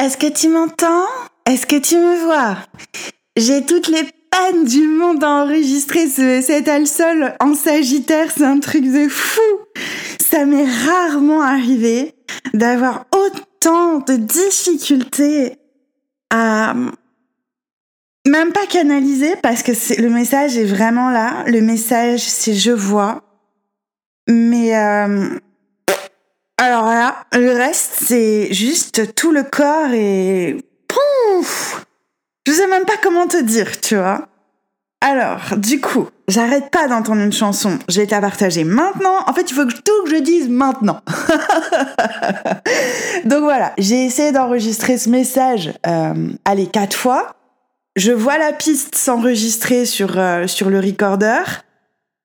Est-ce que tu m'entends? Est-ce que tu me vois? J'ai toutes les pannes du monde à enregistrer ce, cet alsol en sagittaire, c'est un truc de fou. Ça m'est rarement arrivé d'avoir autant de difficultés à même pas canaliser parce que le message est vraiment là. Le message, c'est je vois. Mais euh, alors là, le reste, c'est juste tout le corps et pouf Je sais même pas comment te dire, tu vois. Alors, du coup, j'arrête pas d'entendre une chanson. Je vais te la partager maintenant. En fait, il faut que tout que je dise maintenant. Donc voilà, j'ai essayé d'enregistrer ce message, euh, allez, quatre fois. Je vois la piste s'enregistrer sur, euh, sur le recorder.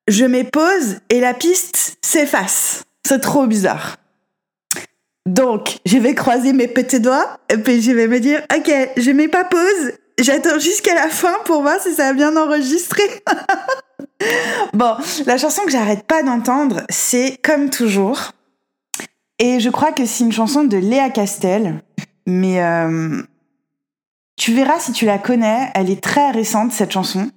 Je mets pause et la piste s'efface. C'est trop bizarre. Donc, je vais croiser mes petits doigts et puis je vais me dire, ok, je mets pas pause, j'attends jusqu'à la fin pour voir si ça a bien enregistré. bon, la chanson que j'arrête pas d'entendre, c'est Comme toujours. Et je crois que c'est une chanson de Léa Castel, mais euh, tu verras si tu la connais, elle est très récente cette chanson.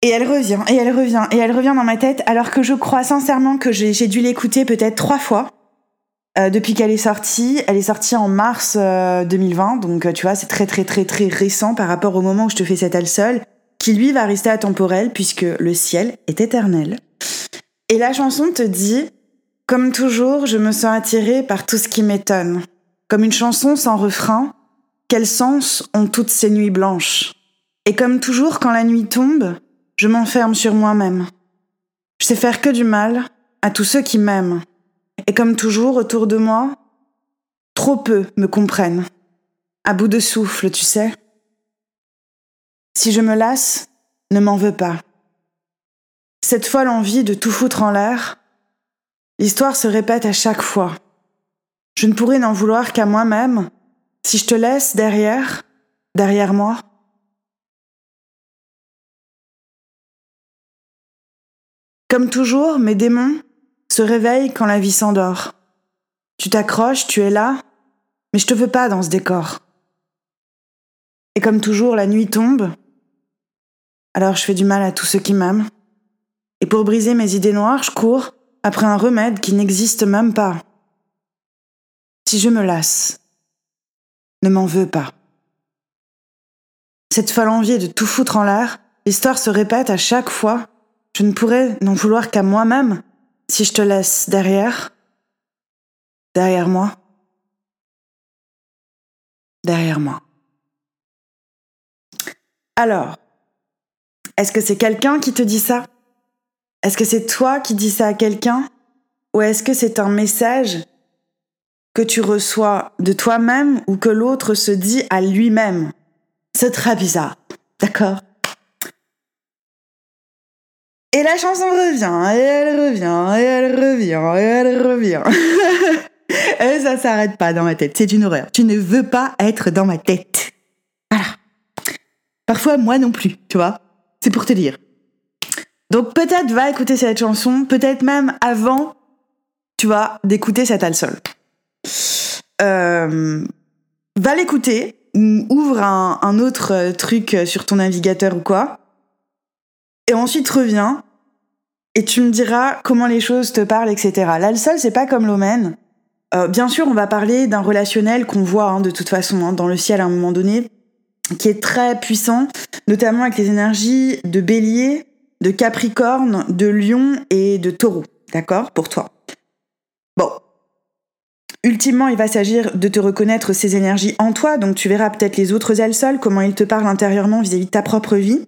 Et elle revient, et elle revient, et elle revient dans ma tête, alors que je crois sincèrement que j'ai dû l'écouter peut-être trois fois. Euh, depuis qu'elle est sortie, elle est sortie en mars 2020, euh, donc euh, tu vois, c'est très très très très récent par rapport au moment où je te fais cette al seule, qui lui va rester atemporel puisque le ciel est éternel. Et la chanson te dit, comme toujours, je me sens attirée par tout ce qui m'étonne. Comme une chanson sans refrain, quel sens ont toutes ces nuits blanches? Et comme toujours, quand la nuit tombe, je m'enferme sur moi-même. Je sais faire que du mal à tous ceux qui m'aiment. Et comme toujours, autour de moi, trop peu me comprennent. À bout de souffle, tu sais. Si je me lasse, ne m'en veux pas. Cette folle envie de tout foutre en l'air, l'histoire se répète à chaque fois. Je ne pourrais n'en vouloir qu'à moi-même si je te laisse derrière, derrière moi. Comme toujours, mes démons se réveille quand la vie s'endort. Tu t'accroches, tu es là, mais je te veux pas dans ce décor. Et comme toujours, la nuit tombe, alors je fais du mal à tous ceux qui m'aiment. Et pour briser mes idées noires, je cours après un remède qui n'existe même pas. Si je me lasse, ne m'en veux pas. Cette folle envie de tout foutre en l'air, l'histoire se répète à chaque fois. Je ne pourrais n'en vouloir qu'à moi-même si je te laisse derrière, derrière moi, derrière moi. Alors, est-ce que c'est quelqu'un qui te dit ça? Est-ce que c'est toi qui dis ça à quelqu'un? Ou est-ce que c'est un message que tu reçois de toi-même ou que l'autre se dit à lui-même? C'est très bizarre, d'accord? Et la chanson revient, et elle revient, et elle revient, et elle revient. et ça s'arrête pas dans ma tête. C'est une horreur. Tu ne veux pas être dans ma tête. Voilà. Parfois, moi non plus, tu vois. C'est pour te dire. Donc peut-être va écouter cette chanson, peut-être même avant, tu vois, d'écouter cet al-sol. Euh, va l'écouter, ouvre un autre truc sur ton navigateur ou quoi et ensuite reviens et tu me diras comment les choses te parlent, etc. Là, le sol, c'est pas comme l'omen. Euh, bien sûr, on va parler d'un relationnel qu'on voit hein, de toute façon hein, dans le ciel à un moment donné, qui est très puissant, notamment avec les énergies de bélier, de capricorne, de lion et de taureau. D'accord? Pour toi. Bon. Ultimement, il va s'agir de te reconnaître ces énergies en toi, donc tu verras peut-être les autres ailes sol, comment ils te parlent intérieurement vis à -vis de ta propre vie.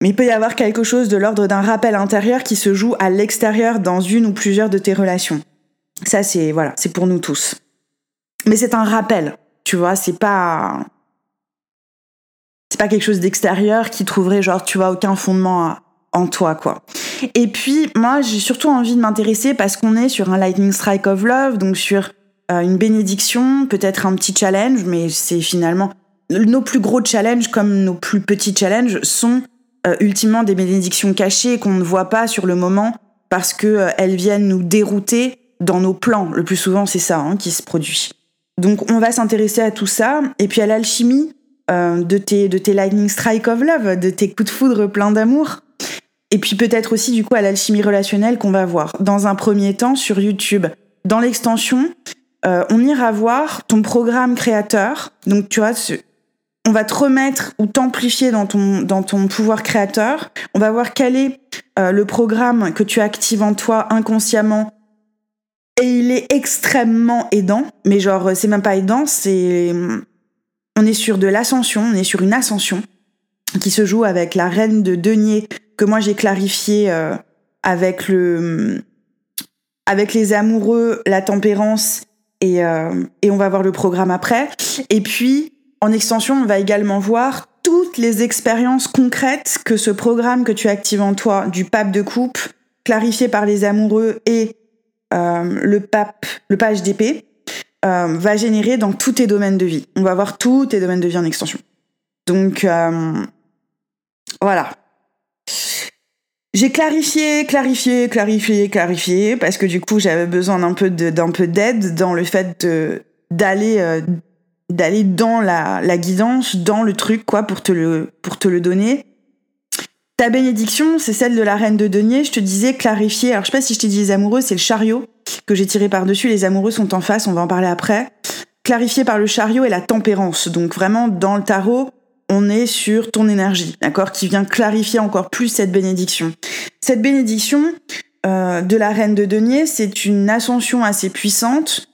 Mais il peut y avoir quelque chose de l'ordre d'un rappel intérieur qui se joue à l'extérieur dans une ou plusieurs de tes relations. Ça, c'est, voilà, c'est pour nous tous. Mais c'est un rappel, tu vois, c'est pas, c'est pas quelque chose d'extérieur qui trouverait genre, tu vois, aucun fondement en toi, quoi. Et puis, moi, j'ai surtout envie de m'intéresser parce qu'on est sur un lightning strike of love, donc sur euh, une bénédiction, peut-être un petit challenge, mais c'est finalement nos plus gros challenges comme nos plus petits challenges sont euh, ultimement des bénédictions cachées qu'on ne voit pas sur le moment parce que euh, elles viennent nous dérouter dans nos plans. Le plus souvent, c'est ça hein, qui se produit. Donc, on va s'intéresser à tout ça. Et puis à l'alchimie euh, de, tes, de tes lightning strike of love, de tes coups de foudre pleins d'amour. Et puis peut-être aussi, du coup, à l'alchimie relationnelle qu'on va voir. Dans un premier temps, sur YouTube. Dans l'extension, on ira voir ton programme créateur. Donc, tu vois, on va te remettre ou t'amplifier dans ton, pouvoir créateur. On va voir quel est euh, le programme que tu actives en toi inconsciemment. Et il est extrêmement aidant. Mais genre, c'est même pas aidant, c'est... On est sur de l'ascension, on est sur une ascension qui se joue avec la reine de denier que moi j'ai clarifié euh, avec le avec les amoureux, la tempérance et, euh, et on va voir le programme après. Et puis en extension, on va également voir toutes les expériences concrètes que ce programme que tu actives en toi du pape de coupe, clarifié par les amoureux et euh, le pape, le page d'épée, euh, va générer dans tous tes domaines de vie. On va voir tous tes domaines de vie en extension. Donc euh, voilà. J'ai clarifié, clarifié, clarifié, clarifié, parce que du coup j'avais besoin d'un peu d'aide dans le fait d'aller d'aller dans la, la guidance, dans le truc, quoi, pour te le, pour te le donner. Ta bénédiction, c'est celle de la reine de denier. Je te disais clarifier. Alors, je sais pas si je t'ai dit les amoureux, c'est le chariot que j'ai tiré par-dessus. Les amoureux sont en face, on va en parler après. Clarifier par le chariot et la tempérance. Donc, vraiment, dans le tarot, on est sur ton énergie, d'accord, qui vient clarifier encore plus cette bénédiction. Cette bénédiction euh, de la reine de denier, c'est une ascension assez puissante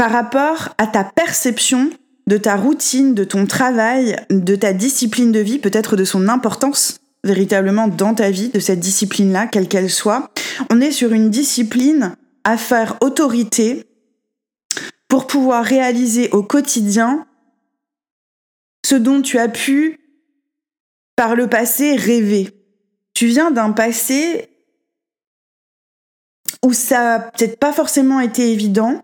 par rapport à ta perception de ta routine, de ton travail, de ta discipline de vie, peut-être de son importance véritablement dans ta vie, de cette discipline-là, quelle qu'elle soit. On est sur une discipline à faire autorité pour pouvoir réaliser au quotidien ce dont tu as pu, par le passé, rêver. Tu viens d'un passé où ça n'a peut-être pas forcément été évident,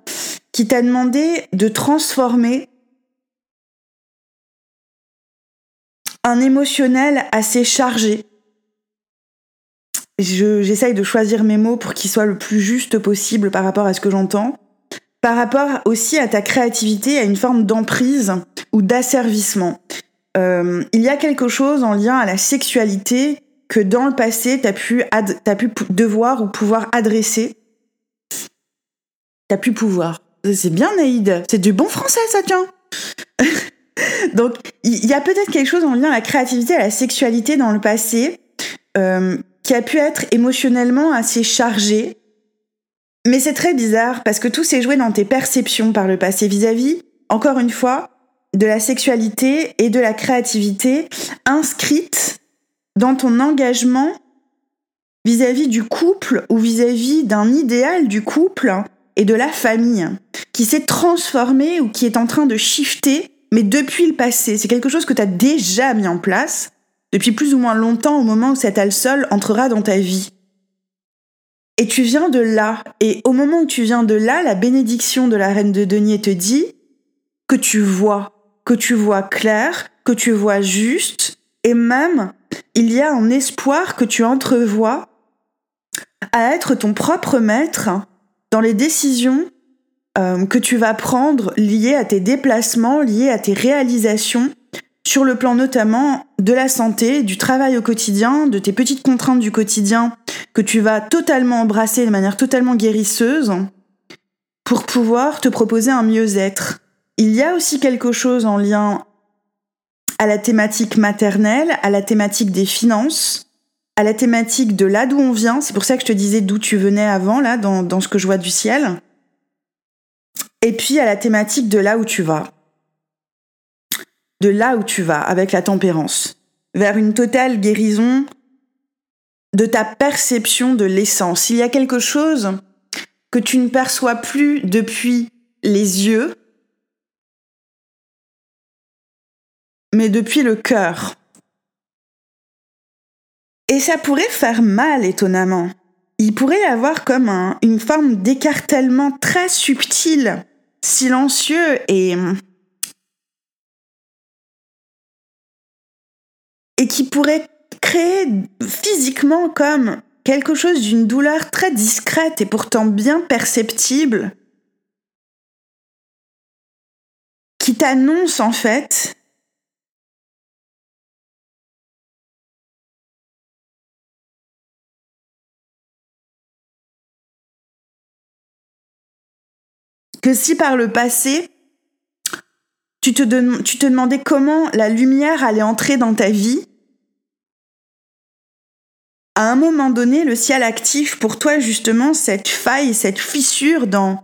qui t'a demandé de transformer un émotionnel assez chargé. J'essaye de choisir mes mots pour qu'ils soient le plus juste possible par rapport à ce que j'entends. Par rapport aussi à ta créativité, à une forme d'emprise ou d'asservissement. Euh, il y a quelque chose en lien à la sexualité que dans le passé, tu as, pu as devoir ou pouvoir adresser. T'as pu pouvoir. C'est bien, Naïd. C'est du bon français, ça tient. Donc, il y a peut-être quelque chose en lien à la créativité, à la sexualité dans le passé, euh, qui a pu être émotionnellement assez chargé. Mais c'est très bizarre parce que tout s'est joué dans tes perceptions par le passé vis-à-vis, encore une fois, de la sexualité et de la créativité inscrite dans ton engagement vis-à-vis du couple ou vis-à-vis d'un idéal du couple et de la famille qui s'est transformé ou qui est en train de shifter, mais depuis le passé. C'est quelque chose que tu as déjà mis en place depuis plus ou moins longtemps au moment où cet sol entrera dans ta vie. Et tu viens de là. Et au moment où tu viens de là, la bénédiction de la reine de denier te dit que tu vois, que tu vois clair, que tu vois juste, et même il y a un espoir que tu entrevois à être ton propre maître dans les décisions euh, que tu vas prendre liées à tes déplacements, liées à tes réalisations, sur le plan notamment de la santé, du travail au quotidien, de tes petites contraintes du quotidien que tu vas totalement embrasser de manière totalement guérisseuse pour pouvoir te proposer un mieux-être. Il y a aussi quelque chose en lien à la thématique maternelle, à la thématique des finances, à la thématique de là d'où on vient. C'est pour ça que je te disais d'où tu venais avant, là, dans, dans ce que je vois du ciel. Et puis à la thématique de là où tu vas. De là où tu vas avec la tempérance. Vers une totale guérison de ta perception de l'essence. Il y a quelque chose que tu ne perçois plus depuis les yeux, mais depuis le cœur. Et ça pourrait faire mal, étonnamment. Il pourrait y avoir comme une forme d'écartèlement très subtil, silencieux et... et qui pourrait créer physiquement comme quelque chose d'une douleur très discrète et pourtant bien perceptible qui t'annonce en fait que si par le passé, tu te, demandais comment la lumière allait entrer dans ta vie, à un moment donné, le ciel active pour toi justement cette faille, cette fissure dans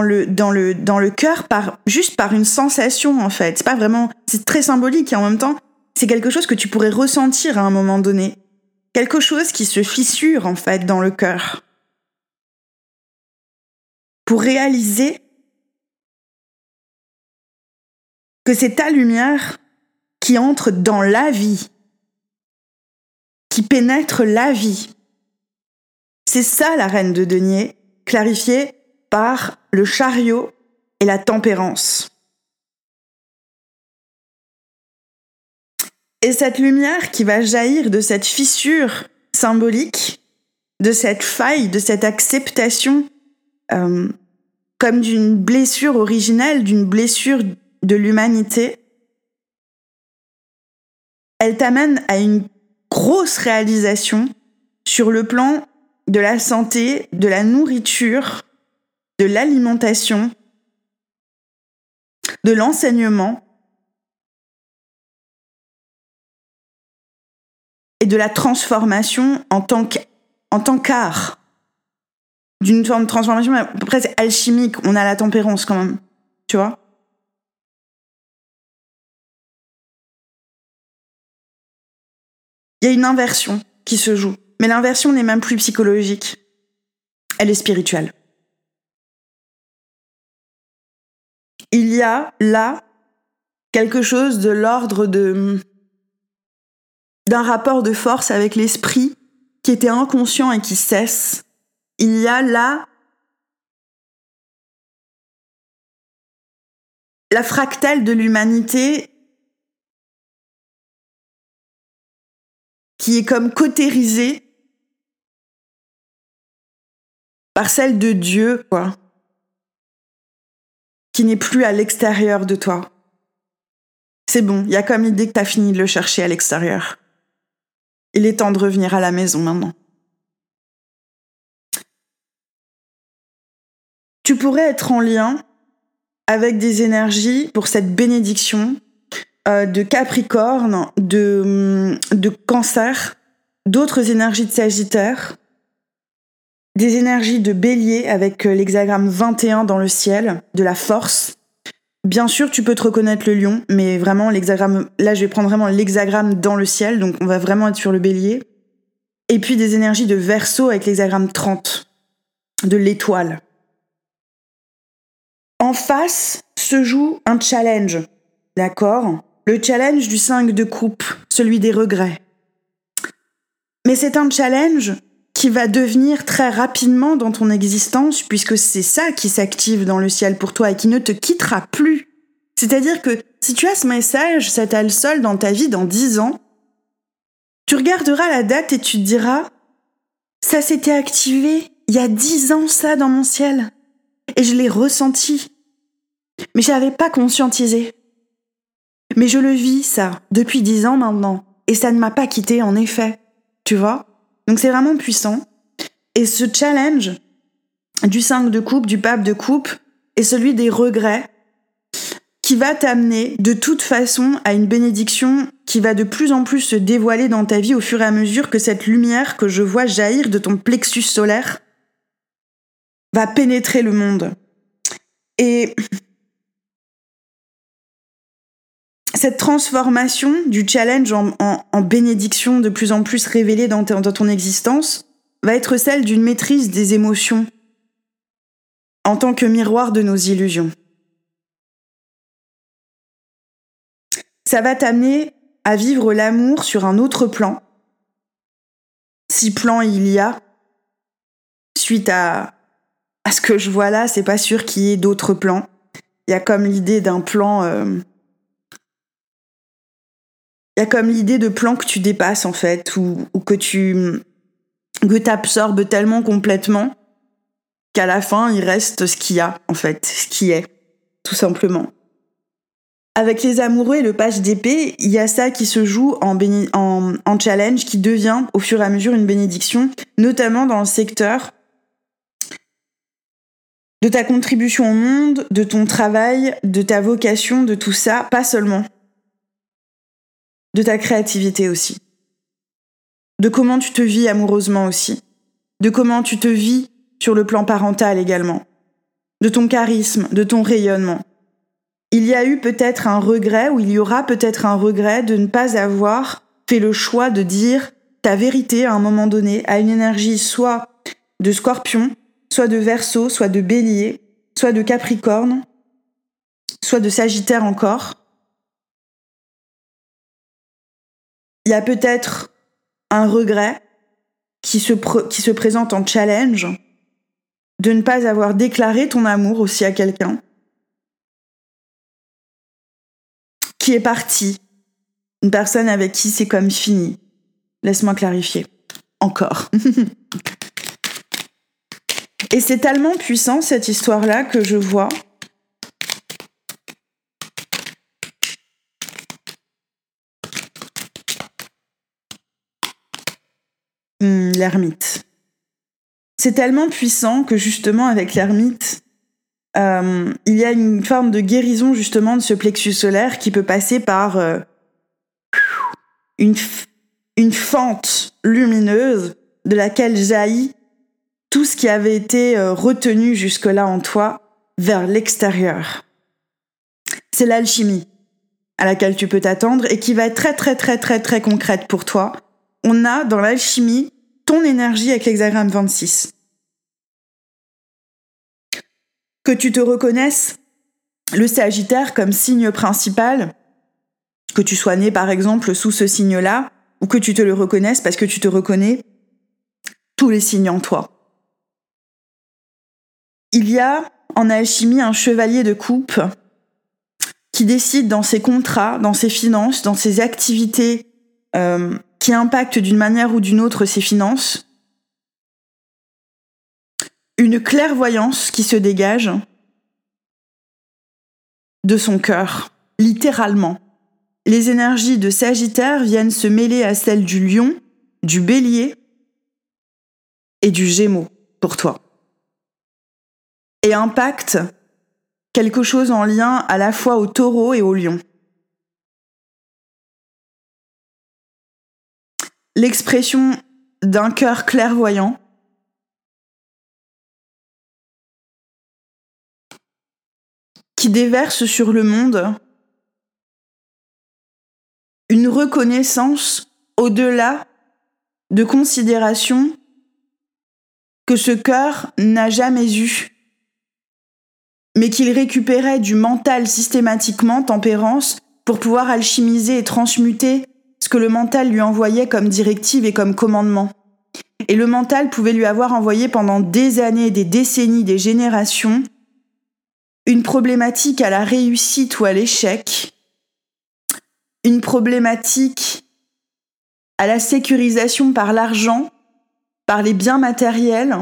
le cœur par, juste par une sensation en fait. C'est pas vraiment, c'est très symbolique et en même temps, c'est quelque chose que tu pourrais ressentir à un moment donné. Quelque chose qui se fissure en fait dans le cœur. Pour réaliser que c'est ta lumière qui entre dans la vie, qui pénètre la vie. C'est ça la reine de denier, clarifiée par le chariot et la tempérance. Et cette lumière qui va jaillir de cette fissure symbolique, de cette faille, de cette acceptation, euh, comme d'une blessure originelle, d'une blessure de l'humanité, elle t'amène à une grosse réalisation sur le plan de la santé, de la nourriture, de l'alimentation, de l'enseignement et de la transformation en tant qu'art. D'une forme de transformation presque alchimique. On a la tempérance quand même. Tu vois? Il y a une inversion qui se joue. Mais l'inversion n'est même plus psychologique. Elle est spirituelle. Il y a là quelque chose de l'ordre de d'un rapport de force avec l'esprit qui était inconscient et qui cesse. Il y a là la fractale de l'humanité qui est comme cautérisée par celle de Dieu, quoi, qui n'est plus à l'extérieur de toi. C'est bon, il y a comme l'idée que tu as fini de le chercher à l'extérieur. Il est temps de revenir à la maison maintenant. Tu pourrais être en lien avec des énergies pour cette bénédiction euh, de Capricorne, de, de Cancer, d'autres énergies de Sagittaire, des énergies de Bélier avec euh, l'hexagramme 21 dans le ciel, de la force. Bien sûr, tu peux te reconnaître le lion, mais vraiment l'hexagramme, là je vais prendre vraiment l'hexagramme dans le ciel, donc on va vraiment être sur le bélier. Et puis des énergies de verso avec l'hexagramme 30, de l'étoile. En face se joue un challenge, d'accord? Le challenge du 5 de coupe, celui des regrets. Mais c'est un challenge qui va devenir très rapidement dans ton existence, puisque c'est ça qui s'active dans le ciel pour toi et qui ne te quittera plus. C'est-à-dire que si tu as ce message, cet sol dans ta vie dans 10 ans, tu regarderas la date et tu te diras, ça s'était activé il y a 10 ans ça dans mon ciel. Et je l'ai ressenti. Mais je n'avais pas conscientisé. Mais je le vis, ça, depuis dix ans maintenant. Et ça ne m'a pas quitté, en effet. Tu vois? Donc c'est vraiment puissant. Et ce challenge du 5 de coupe, du pape de coupe, est celui des regrets qui va t'amener de toute façon à une bénédiction qui va de plus en plus se dévoiler dans ta vie au fur et à mesure que cette lumière que je vois jaillir de ton plexus solaire va pénétrer le monde. Et cette transformation du challenge en, bénédiction de plus en plus révélée dans, ton existence va être celle d'une maîtrise des émotions en tant que miroir de nos illusions. Ça va t'amener à vivre l'amour sur un autre plan, si plan il y a. Suite à, à ce que je vois là, c'est pas sûr qu'il y ait d'autres plans. Il y a comme l'idée d'un plan euh, il y a comme l'idée de plan que tu dépasses en fait, ou, que tu que t'absorbes tellement complètement qu'à la fin, il reste ce qu'il y a, en fait, ce qui est, tout simplement. Avec les amoureux et le page d'épée, il y a ça qui se joue en, en, en challenge, qui devient au fur et à mesure une bénédiction, notamment dans le secteur de ta contribution au monde, de ton travail, de ta vocation, de tout ça, pas seulement. De ta créativité aussi. De comment tu te vis amoureusement aussi. De comment tu te vis sur le plan parental également. De ton charisme, de ton rayonnement. Il y a eu peut-être un regret, ou il y aura peut-être un regret de ne pas avoir fait le choix de dire ta vérité à un moment donné à une énergie soit de scorpion, soit de verso, soit de bélier, soit de capricorne, soit de sagittaire encore. Il y a peut-être un regret qui se, qui se présente en challenge de ne pas avoir déclaré ton amour aussi à quelqu'un qui est parti, une personne avec qui c'est comme fini. Laisse-moi clarifier. Encore. Et c'est tellement puissant cette histoire-là que je vois hmm, l'ermite. C'est tellement puissant que justement avec l'ermite, euh, il y a une forme de guérison justement de ce plexus solaire qui peut passer par euh, une, une fente lumineuse de laquelle jaillit tout ce qui avait été euh, retenu jusque-là en toi vers l'extérieur. C'est l'alchimie à laquelle tu peux t'attendre et qui va être très très très très très concrète pour toi. On a dans l'alchimie ton énergie avec l'hexagramme 26. Que tu te reconnaisses le Sagittaire comme signe principal, que tu sois né par exemple sous ce signe-là, ou que tu te le reconnaisses parce que tu te reconnais tous les signes en toi. Il y a en alchimie un chevalier de coupe qui décide dans ses contrats, dans ses finances, dans ses activités euh, qui impactent d'une manière ou d'une autre ses finances, une clairvoyance qui se dégage de son cœur, littéralement. Les énergies de Sagittaire viennent se mêler à celles du lion, du bélier et du gémeaux pour toi et impacte quelque chose en lien à la fois au taureau et au lion. L'expression d'un cœur clairvoyant qui déverse sur le monde une reconnaissance au-delà de considérations que ce cœur n'a jamais eues mais qu'il récupérait du mental systématiquement, tempérance, pour pouvoir alchimiser et transmuter ce que le mental lui envoyait comme directive et comme commandement. Et le mental pouvait lui avoir envoyé pendant des années, des décennies, des générations, une problématique à la réussite ou à l'échec, une problématique à la sécurisation par l'argent, par les biens matériels,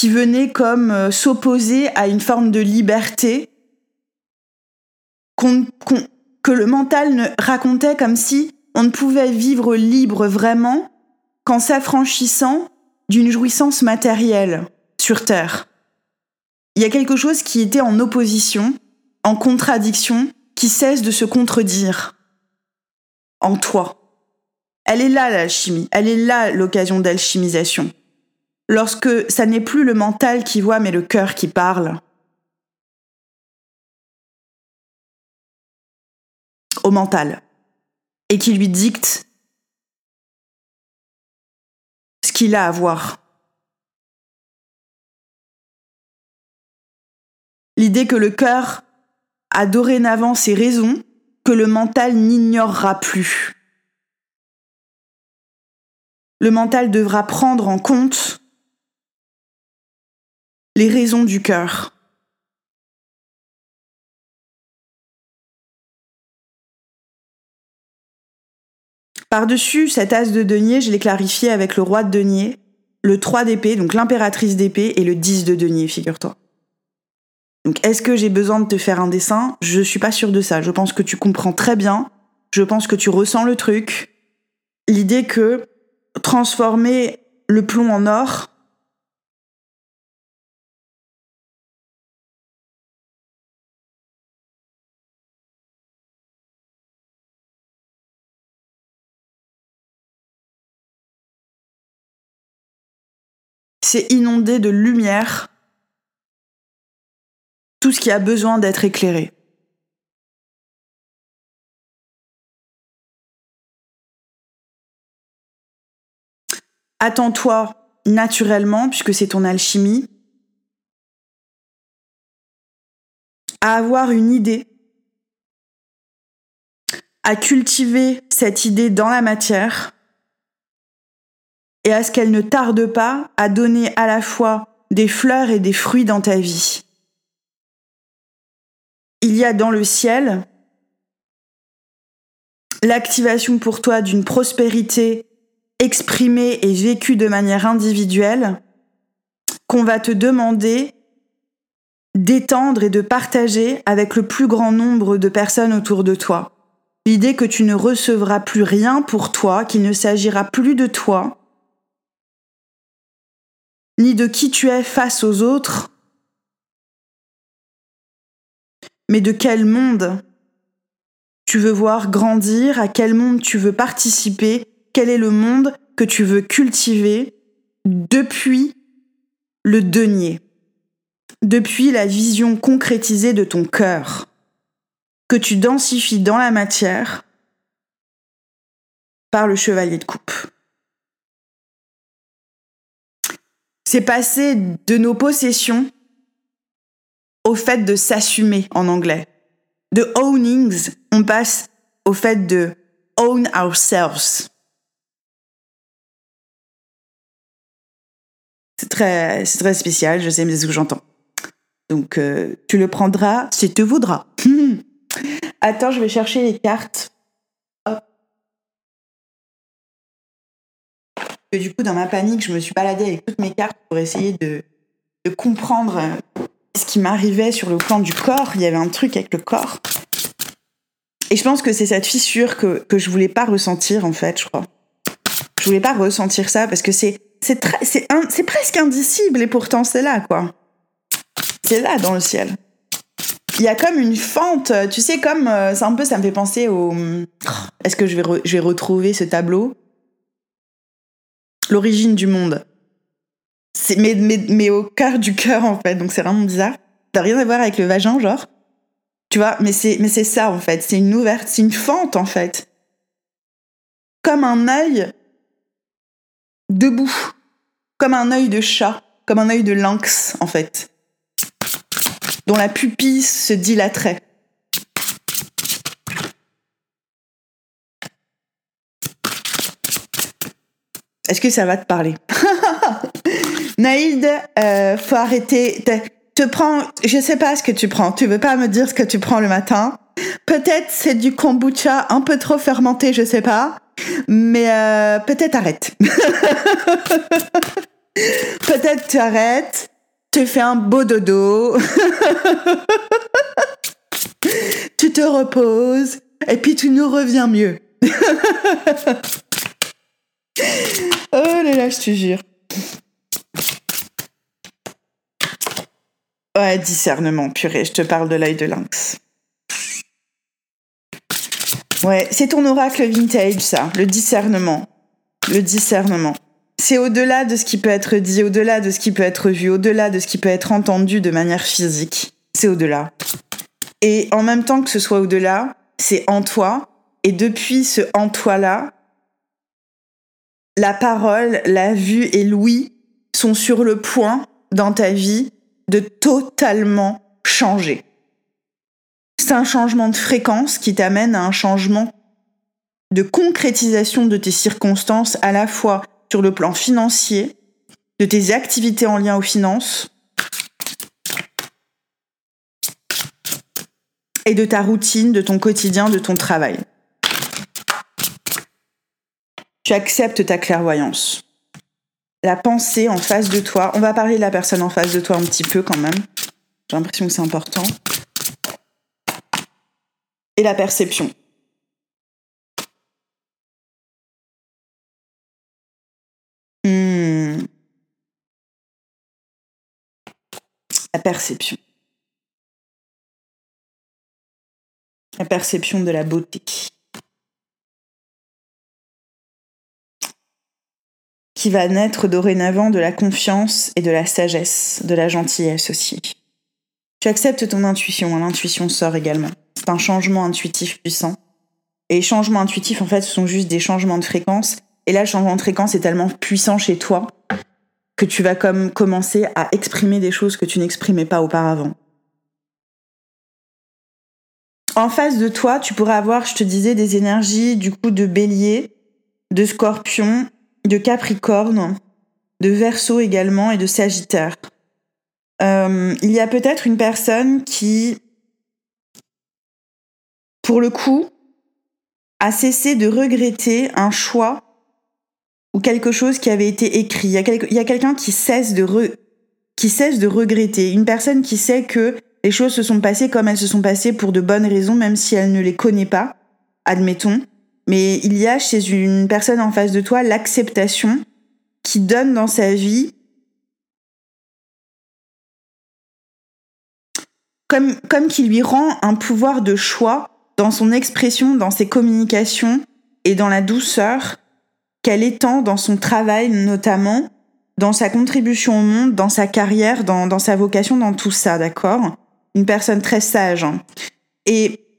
qui venait comme euh, s'opposer à une forme de liberté que le mental ne racontait comme si on ne pouvait vivre libre vraiment qu'en s'affranchissant d'une jouissance matérielle sur Terre. Il y a quelque chose qui était en opposition, en contradiction, qui cesse de se contredire en toi. Elle est là l'alchimie, elle est là l'occasion d'alchimisation lorsque ça n'est plus le mental qui voit, mais le cœur qui parle. Au mental. Et qui lui dicte ce qu'il a à voir. L'idée que le cœur a dorénavant ses raisons que le mental n'ignorera plus. Le mental devra prendre en compte les raisons du cœur. Par-dessus cet as de denier, je l'ai clarifié avec le roi de denier, le 3 d'épée, donc l'impératrice d'épée, et le 10 de denier, figure-toi. Donc est-ce que j'ai besoin de te faire un dessin? Je suis pas sûre de ça. Je pense que tu comprends très bien. Je pense que tu ressens le truc. L'idée que transformer le plomb en or, c'est inondé de lumière tout ce qui a besoin d'être éclairé. Attends-toi naturellement, puisque c'est ton alchimie, à avoir une idée, à cultiver cette idée dans la matière, et à ce qu'elle ne tarde pas à donner à la fois des fleurs et des fruits dans ta vie. Il y a dans le ciel l'activation pour toi d'une prospérité exprimée et vécue de manière individuelle qu'on va te demander d'étendre et de partager avec le plus grand nombre de personnes autour de toi. L'idée que tu ne recevras plus rien pour toi, qu'il ne s'agira plus de toi, ni de qui tu es face aux autres, mais de quel monde tu veux voir grandir, à quel monde tu veux participer, quel est le monde que tu veux cultiver depuis le denier, depuis la vision concrétisée de ton cœur, que tu densifies dans la matière par le chevalier de coupe. C'est passer de nos possessions au fait de s'assumer en anglais. De ownings, on passe au fait de own ourselves. C'est très, très spécial, je sais, mais c'est ce que j'entends. Donc, euh, tu le prendras si tu voudras. Attends, je vais chercher les cartes. Et du coup, dans ma panique, je me suis baladée avec toutes mes cartes pour essayer de, comprendre euh, ce qui m'arrivait sur le plan du corps. Il y avait un truc avec le corps. Et je pense que c'est cette fissure que, que je voulais pas ressentir, en fait, je crois. Je voulais pas ressentir ça parce que c'est, c'est presque indicible et pourtant c'est là, quoi. C'est là dans le ciel. Il y a comme une fente, tu sais, comme, euh, c'est un peu, ça me fait penser au, est-ce que je vais retrouver ce tableau? L'origine du monde. C'est, mais, mais, au cœur du cœur, en fait. Donc c'est vraiment bizarre. T'as rien à voir avec le vagin, genre. Tu vois, mais c'est, mais c'est ça, en fait. C'est une ouverte, c'est une fente, en fait. Comme un œil debout. Comme un œil de chat. Comme un œil de lynx, en fait. Dont la pupille se dilaterait. Est-ce que ça va te parler? Naïd, euh, faut arrêter. Te, prends, je sais pas ce que tu prends. Tu veux pas me dire ce que tu prends le matin Peut-être c'est du kombucha un peu trop fermenté, je sais pas. Mais euh, peut-être arrête. peut-être tu arrêtes. Tu fais un beau dodo. tu te reposes. Et puis tu nous reviens mieux. oh là là, je te jure. Ouais, discernement, purée, je te parle de l'œil de lynx. Ouais, c'est ton oracle vintage, ça, le discernement. Le discernement. C'est au-delà de ce qui peut être dit, au-delà de ce qui peut être vu, au-delà de ce qui peut être entendu de manière physique. C'est au-delà. Et en même temps que ce soit au-delà, c'est en toi. Et depuis ce en toi-là, la parole, la vue et l'ouïe sont sur le point dans ta vie de totalement changer. C'est un changement de fréquence qui t'amène à un changement de concrétisation de tes circonstances à la fois sur le plan financier, de tes activités en lien aux finances et de ta routine, de ton quotidien, de ton travail. Tu acceptes ta clairvoyance. La pensée en face de toi. On va parler de la personne en face de toi un petit peu quand même. J'ai l'impression que c'est important. Et la perception. Hmm. La perception. La perception de la beauté. Qui va naître dorénavant de la confiance et de la sagesse, de la gentillesse aussi. Tu acceptes ton intuition, hein, l'intuition sort également. C'est un changement intuitif puissant. Et changements intuitifs, en fait, ce sont juste des changements de fréquence. Et là, le changement de fréquence est tellement puissant chez toi que tu vas comme commencer à exprimer des choses que tu n'exprimais pas auparavant. En face de toi, tu pourrais avoir, je te disais, des énergies du coup de bélier, de scorpion de Capricorne, de Verseau également et de Sagittaire. Euh, il y a peut-être une personne qui, pour le coup, a cessé de regretter un choix ou quelque chose qui avait été écrit. Il y a, quelqu'un qui cesse de qui cesse de regretter. Une personne qui sait que les choses se sont passées comme elles se sont passées pour de bonnes raisons, même si elle ne les connaît pas, admettons. Mais il y a chez une personne en face de toi l'acceptation qui donne dans sa vie comme, comme qui lui rend un pouvoir de choix dans son expression, dans ses communications et dans la douceur qu'elle étend dans son travail notamment, dans sa contribution au monde, dans sa carrière, dans, dans sa vocation, dans tout ça, d'accord? Une personne très sage. Et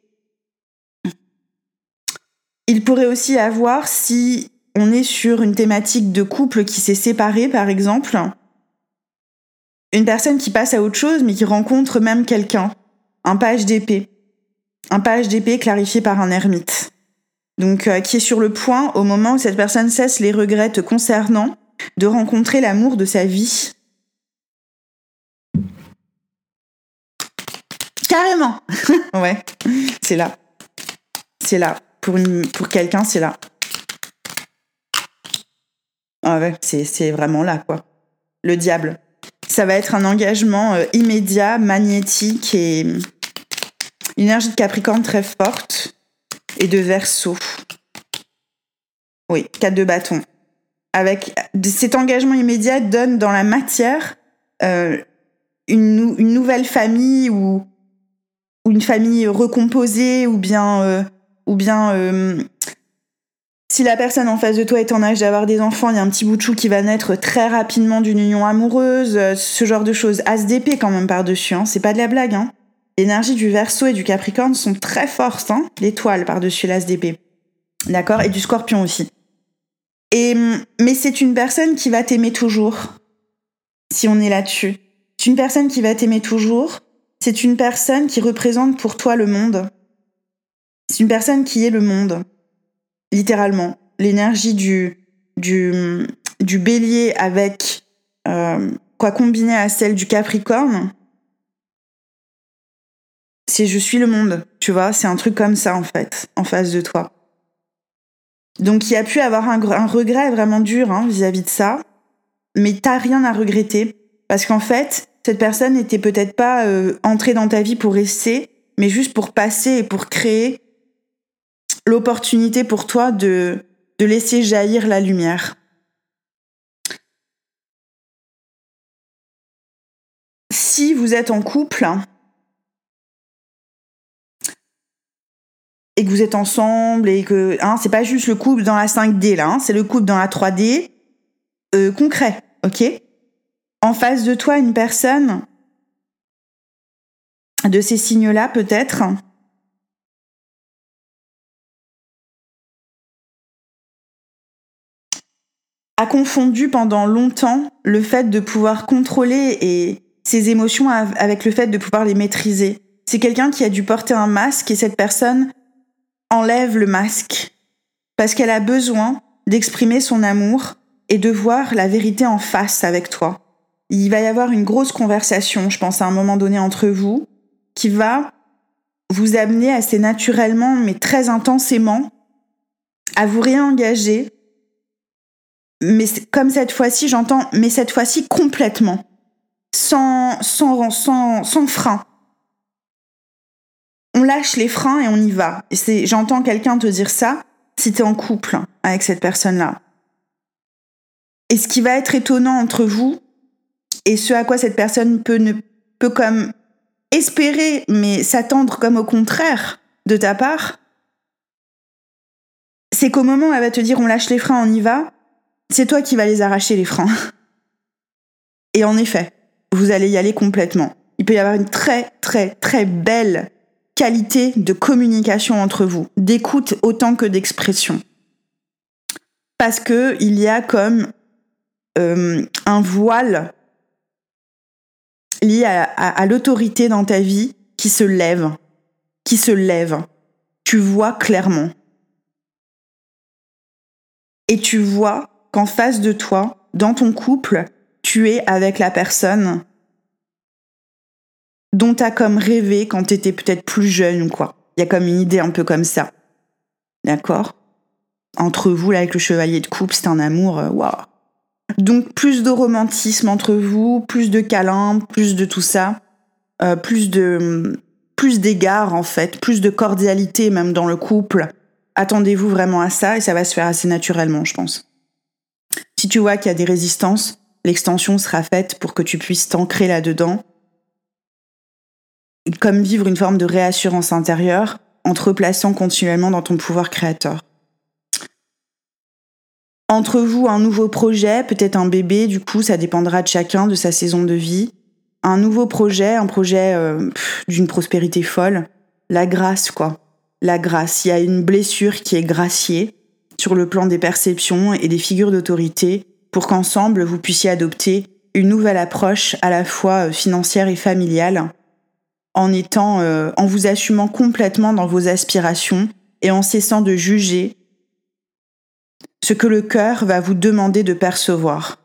il pourrait aussi avoir, si on est sur une thématique de couple qui s'est séparé, par exemple, une personne qui passe à autre chose, mais qui rencontre même quelqu'un, un page d'épée. Un page d'épée clarifié par un ermite. Donc, euh, qui est sur le point, au moment où cette personne cesse les regrets concernant, de rencontrer l'amour de sa vie. Carrément Ouais, c'est là. C'est là pour, pour quelqu'un, c'est là. Ah ouais, c'est vraiment là, quoi. Le diable. Ça va être un engagement euh, immédiat, magnétique et une énergie de Capricorne très forte et de Verseau. Oui, 4 de bâton. Avec cet engagement immédiat donne dans la matière euh, une, une, nouvelle famille ou, ou, une famille recomposée ou bien euh, ou bien euh, si la personne en face de toi est en âge d'avoir des enfants, il y a un petit bout de chou qui va naître très rapidement d'une union amoureuse, euh, ce genre de choses. ASDP quand même par-dessus, hein. c'est pas de la blague. Hein. L'énergie du Verseau et du Capricorne sont très fortes, hein. l'étoile par-dessus l'ASDP. D'accord? Et du Scorpion aussi. Et, mais c'est une personne qui va t'aimer toujours, si on est là-dessus. C'est une personne qui va t'aimer toujours. C'est une personne qui représente pour toi le monde. C'est une personne qui est le monde, littéralement. L'énergie du, bélier avec euh, quoi combiner à celle du capricorne, c'est je suis le monde, tu vois, c'est un truc comme ça en fait, en face de toi. Donc il y a pu avoir un, un regret vraiment dur hein, vis-à-vis de ça, mais t'as rien à regretter parce qu'en fait cette personne n'était peut-être pas euh, entrée dans ta vie pour rester, mais juste pour passer et pour créer l'opportunité pour toi de, laisser jaillir la lumière. Si vous êtes en couple et que vous êtes ensemble et que hein, c'est pas juste le couple dans la 5D là, hein, c'est le couple dans la 3D euh, concret, ok? En face de toi une personne de ces signes-là peut-être a confondu pendant longtemps le fait de pouvoir contrôler et ses émotions avec le fait de pouvoir les maîtriser. C'est quelqu'un qui a dû porter un masque et cette personne enlève le masque parce qu'elle a besoin d'exprimer son amour et de voir la vérité en face avec toi. Il va y avoir une grosse conversation, je pense, à un moment donné entre vous, qui va vous amener assez naturellement, mais très intensément, à vous réengager mais comme cette fois-ci, j'entends, mais cette fois-ci complètement, sans, sans, sans, sans frein. On lâche les freins et on y va. J'entends quelqu'un te dire ça si t'es en couple avec cette personne-là. Et ce qui va être étonnant entre vous, et ce à quoi cette personne peut, ne, peut comme espérer, mais s'attendre comme au contraire de ta part, c'est qu'au moment où elle va te dire on lâche les freins, on y va, c'est toi qui vas les arracher les freins. Et en effet, vous allez y aller complètement. Il peut y avoir une très très très belle qualité de communication entre vous, d'écoute autant que d'expression. Parce que il y a comme euh, un voile lié à l'autorité dans ta vie qui se lève, qui se lève. Tu vois clairement. Et tu vois qu'en face de toi, dans ton couple, tu es avec la personne dont tu as comme rêvé quand tu étais peut-être plus jeune ou quoi. Il y a comme une idée un peu comme ça. D'accord? Entre vous, là, avec le chevalier de coupe, c'est un amour, euh, waouh. Donc, plus de romantisme entre vous, plus de câlins, plus de tout ça, euh, plus de plus d'égards en fait, plus de cordialité même dans le couple. Attendez-vous vraiment à ça et ça va se faire assez naturellement, je pense. Si tu vois qu'il y a des résistances, l'extension sera faite pour que tu puisses t'ancrer là-dedans, comme vivre une forme de réassurance intérieure en te replaçant continuellement dans ton pouvoir créateur. Entre vous, un nouveau projet, peut-être un bébé, du coup, ça dépendra de chacun, de sa saison de vie. Un nouveau projet, un projet euh, d'une prospérité folle. La grâce, quoi. La grâce. Il y a une blessure qui est graciée sur le plan des perceptions et des figures d'autorité pour qu'ensemble vous puissiez adopter une nouvelle approche à la fois euh, financière et familiale en étant euh, en vous assumant complètement dans vos aspirations et en cessant de juger ce que le cœur va vous demander de percevoir.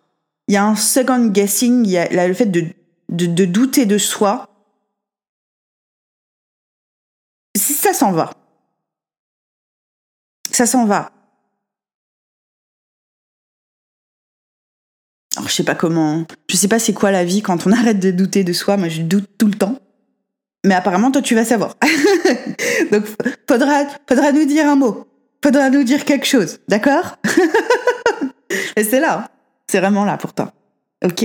Il y a un second guessing, il y a le fait de, de douter de soi. Ça s'en va. Ça s'en va. Alors, je sais pas comment. Je sais pas c'est quoi la vie quand on arrête de douter de soi. Moi, je doute tout le temps. Mais apparemment, toi, tu vas savoir. Donc, faudra, faudra nous dire un mot. Faudra nous dire quelque chose. D'accord? Et c'est là. C'est vraiment là pour toi. Ok?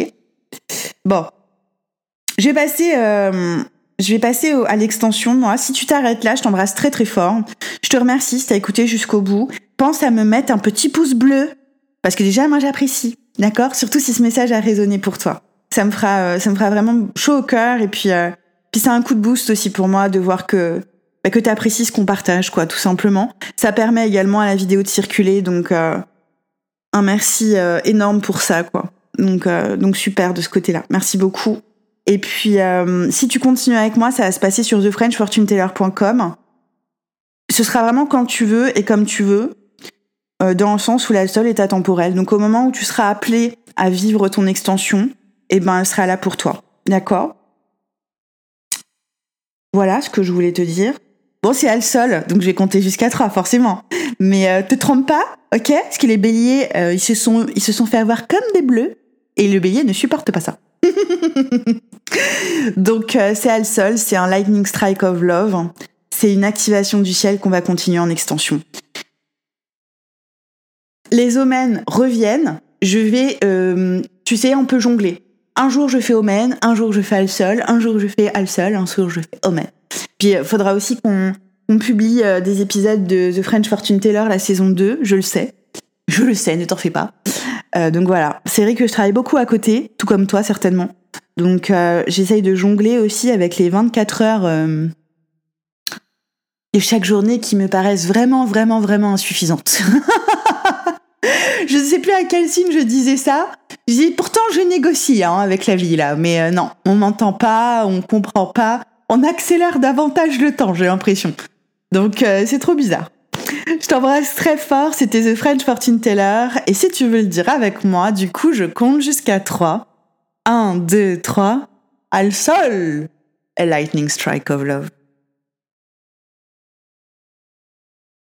Bon. Je vais passer, euh, je vais passer à l'extension. Moi, si tu t'arrêtes là, je t'embrasse très très fort. Je te remercie si t'as écouté jusqu'au bout. Pense à me mettre un petit pouce bleu. Parce que déjà, moi, j'apprécie. D'accord? Surtout si ce message a résonné pour toi. Ça me fera, euh, vraiment chaud au cœur et puis, euh, puis c'est un coup de boost aussi pour moi de voir que bah, que tu apprécies ce qu'on partage, quoi, tout simplement. Ça permet également à la vidéo de circuler, donc euh, un merci énorme pour ça, quoi. Donc, donc super de ce côté-là. Merci beaucoup. Et puis, si tu continues avec moi, ça va se passer sur thefrenchfortuneteller.com. Ce sera vraiment quand tu veux et comme tu veux. Euh, dans le sens où la seule est atemporelle. Donc au moment où tu seras appelé à vivre ton extension, eh ben elle sera là pour toi. D'accord? Voilà ce que je voulais te dire. Bon, c'est elle seule, donc je vais compter jusqu'à trois, forcément. Mais euh, te trompe pas, ok? Parce que les béliers, euh, ils, se sont, ils se sont fait avoir comme des bleus, et le bélier ne supporte pas ça. donc c'est elle seule, c'est un lightning strike of love. C'est une activation du ciel qu'on va continuer en extension les omens reviennent, je vais, euh, tu sais, on peut jongler. Un jour je fais omen, un jour je fais al sol, un jour je fais al sol, un jour je fais omen. Puis il faudra aussi qu'on publie euh, des épisodes de The French Fortune Teller, la saison 2, je le sais. Je le sais, ne t'en fais pas. Euh, donc voilà, c'est vrai que je travaille beaucoup à côté, tout comme toi certainement. Donc j'essaye de jongler aussi avec les 24 heures de chaque journée qui me paraissent vraiment, vraiment, vraiment insuffisantes. je ne sais plus à quel signe je disais ça. Je dis pourtant je négocie hein, avec la vie là, mais euh, non, on m'entend pas, on comprend pas, on accélère davantage le temps, j'ai l'impression. Donc euh, c'est trop bizarre. Je t'embrasse très fort, c'était The French Fortune Teller, et si tu veux le dire avec moi, du coup je compte jusqu'à 3. 1, 2, 3, al sol! A lightning strike of love.